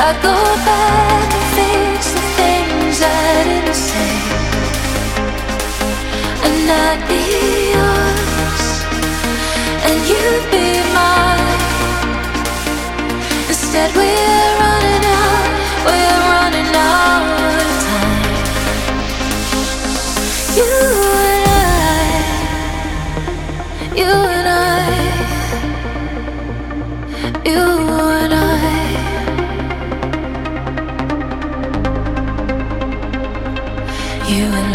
I go back and fix the things I didn't say, and I'd be yours, and you'd be mine. Instead, we're running out, we're running out of time. You. And I, you and I, you and I.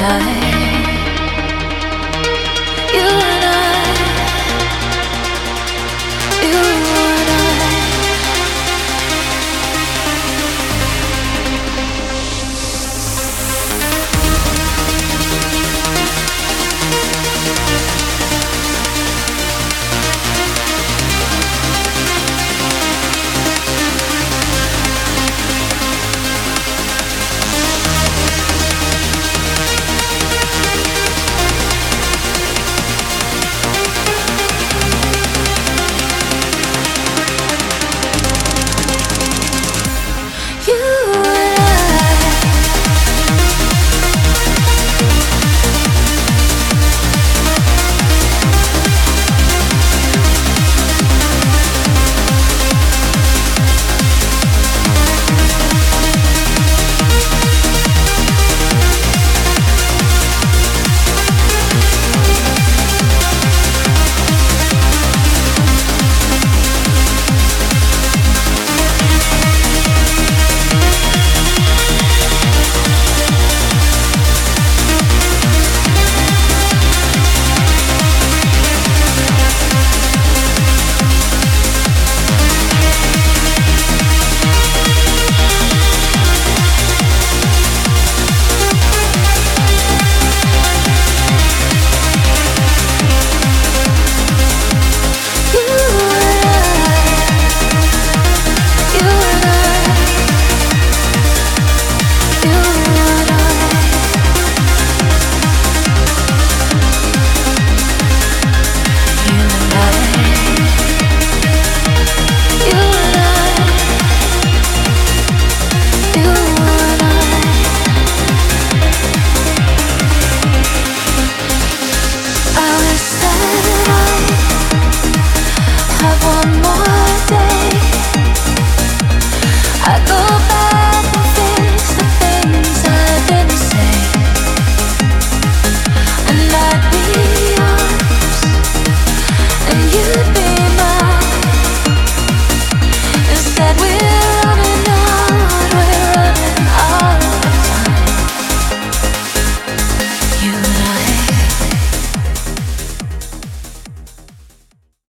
night.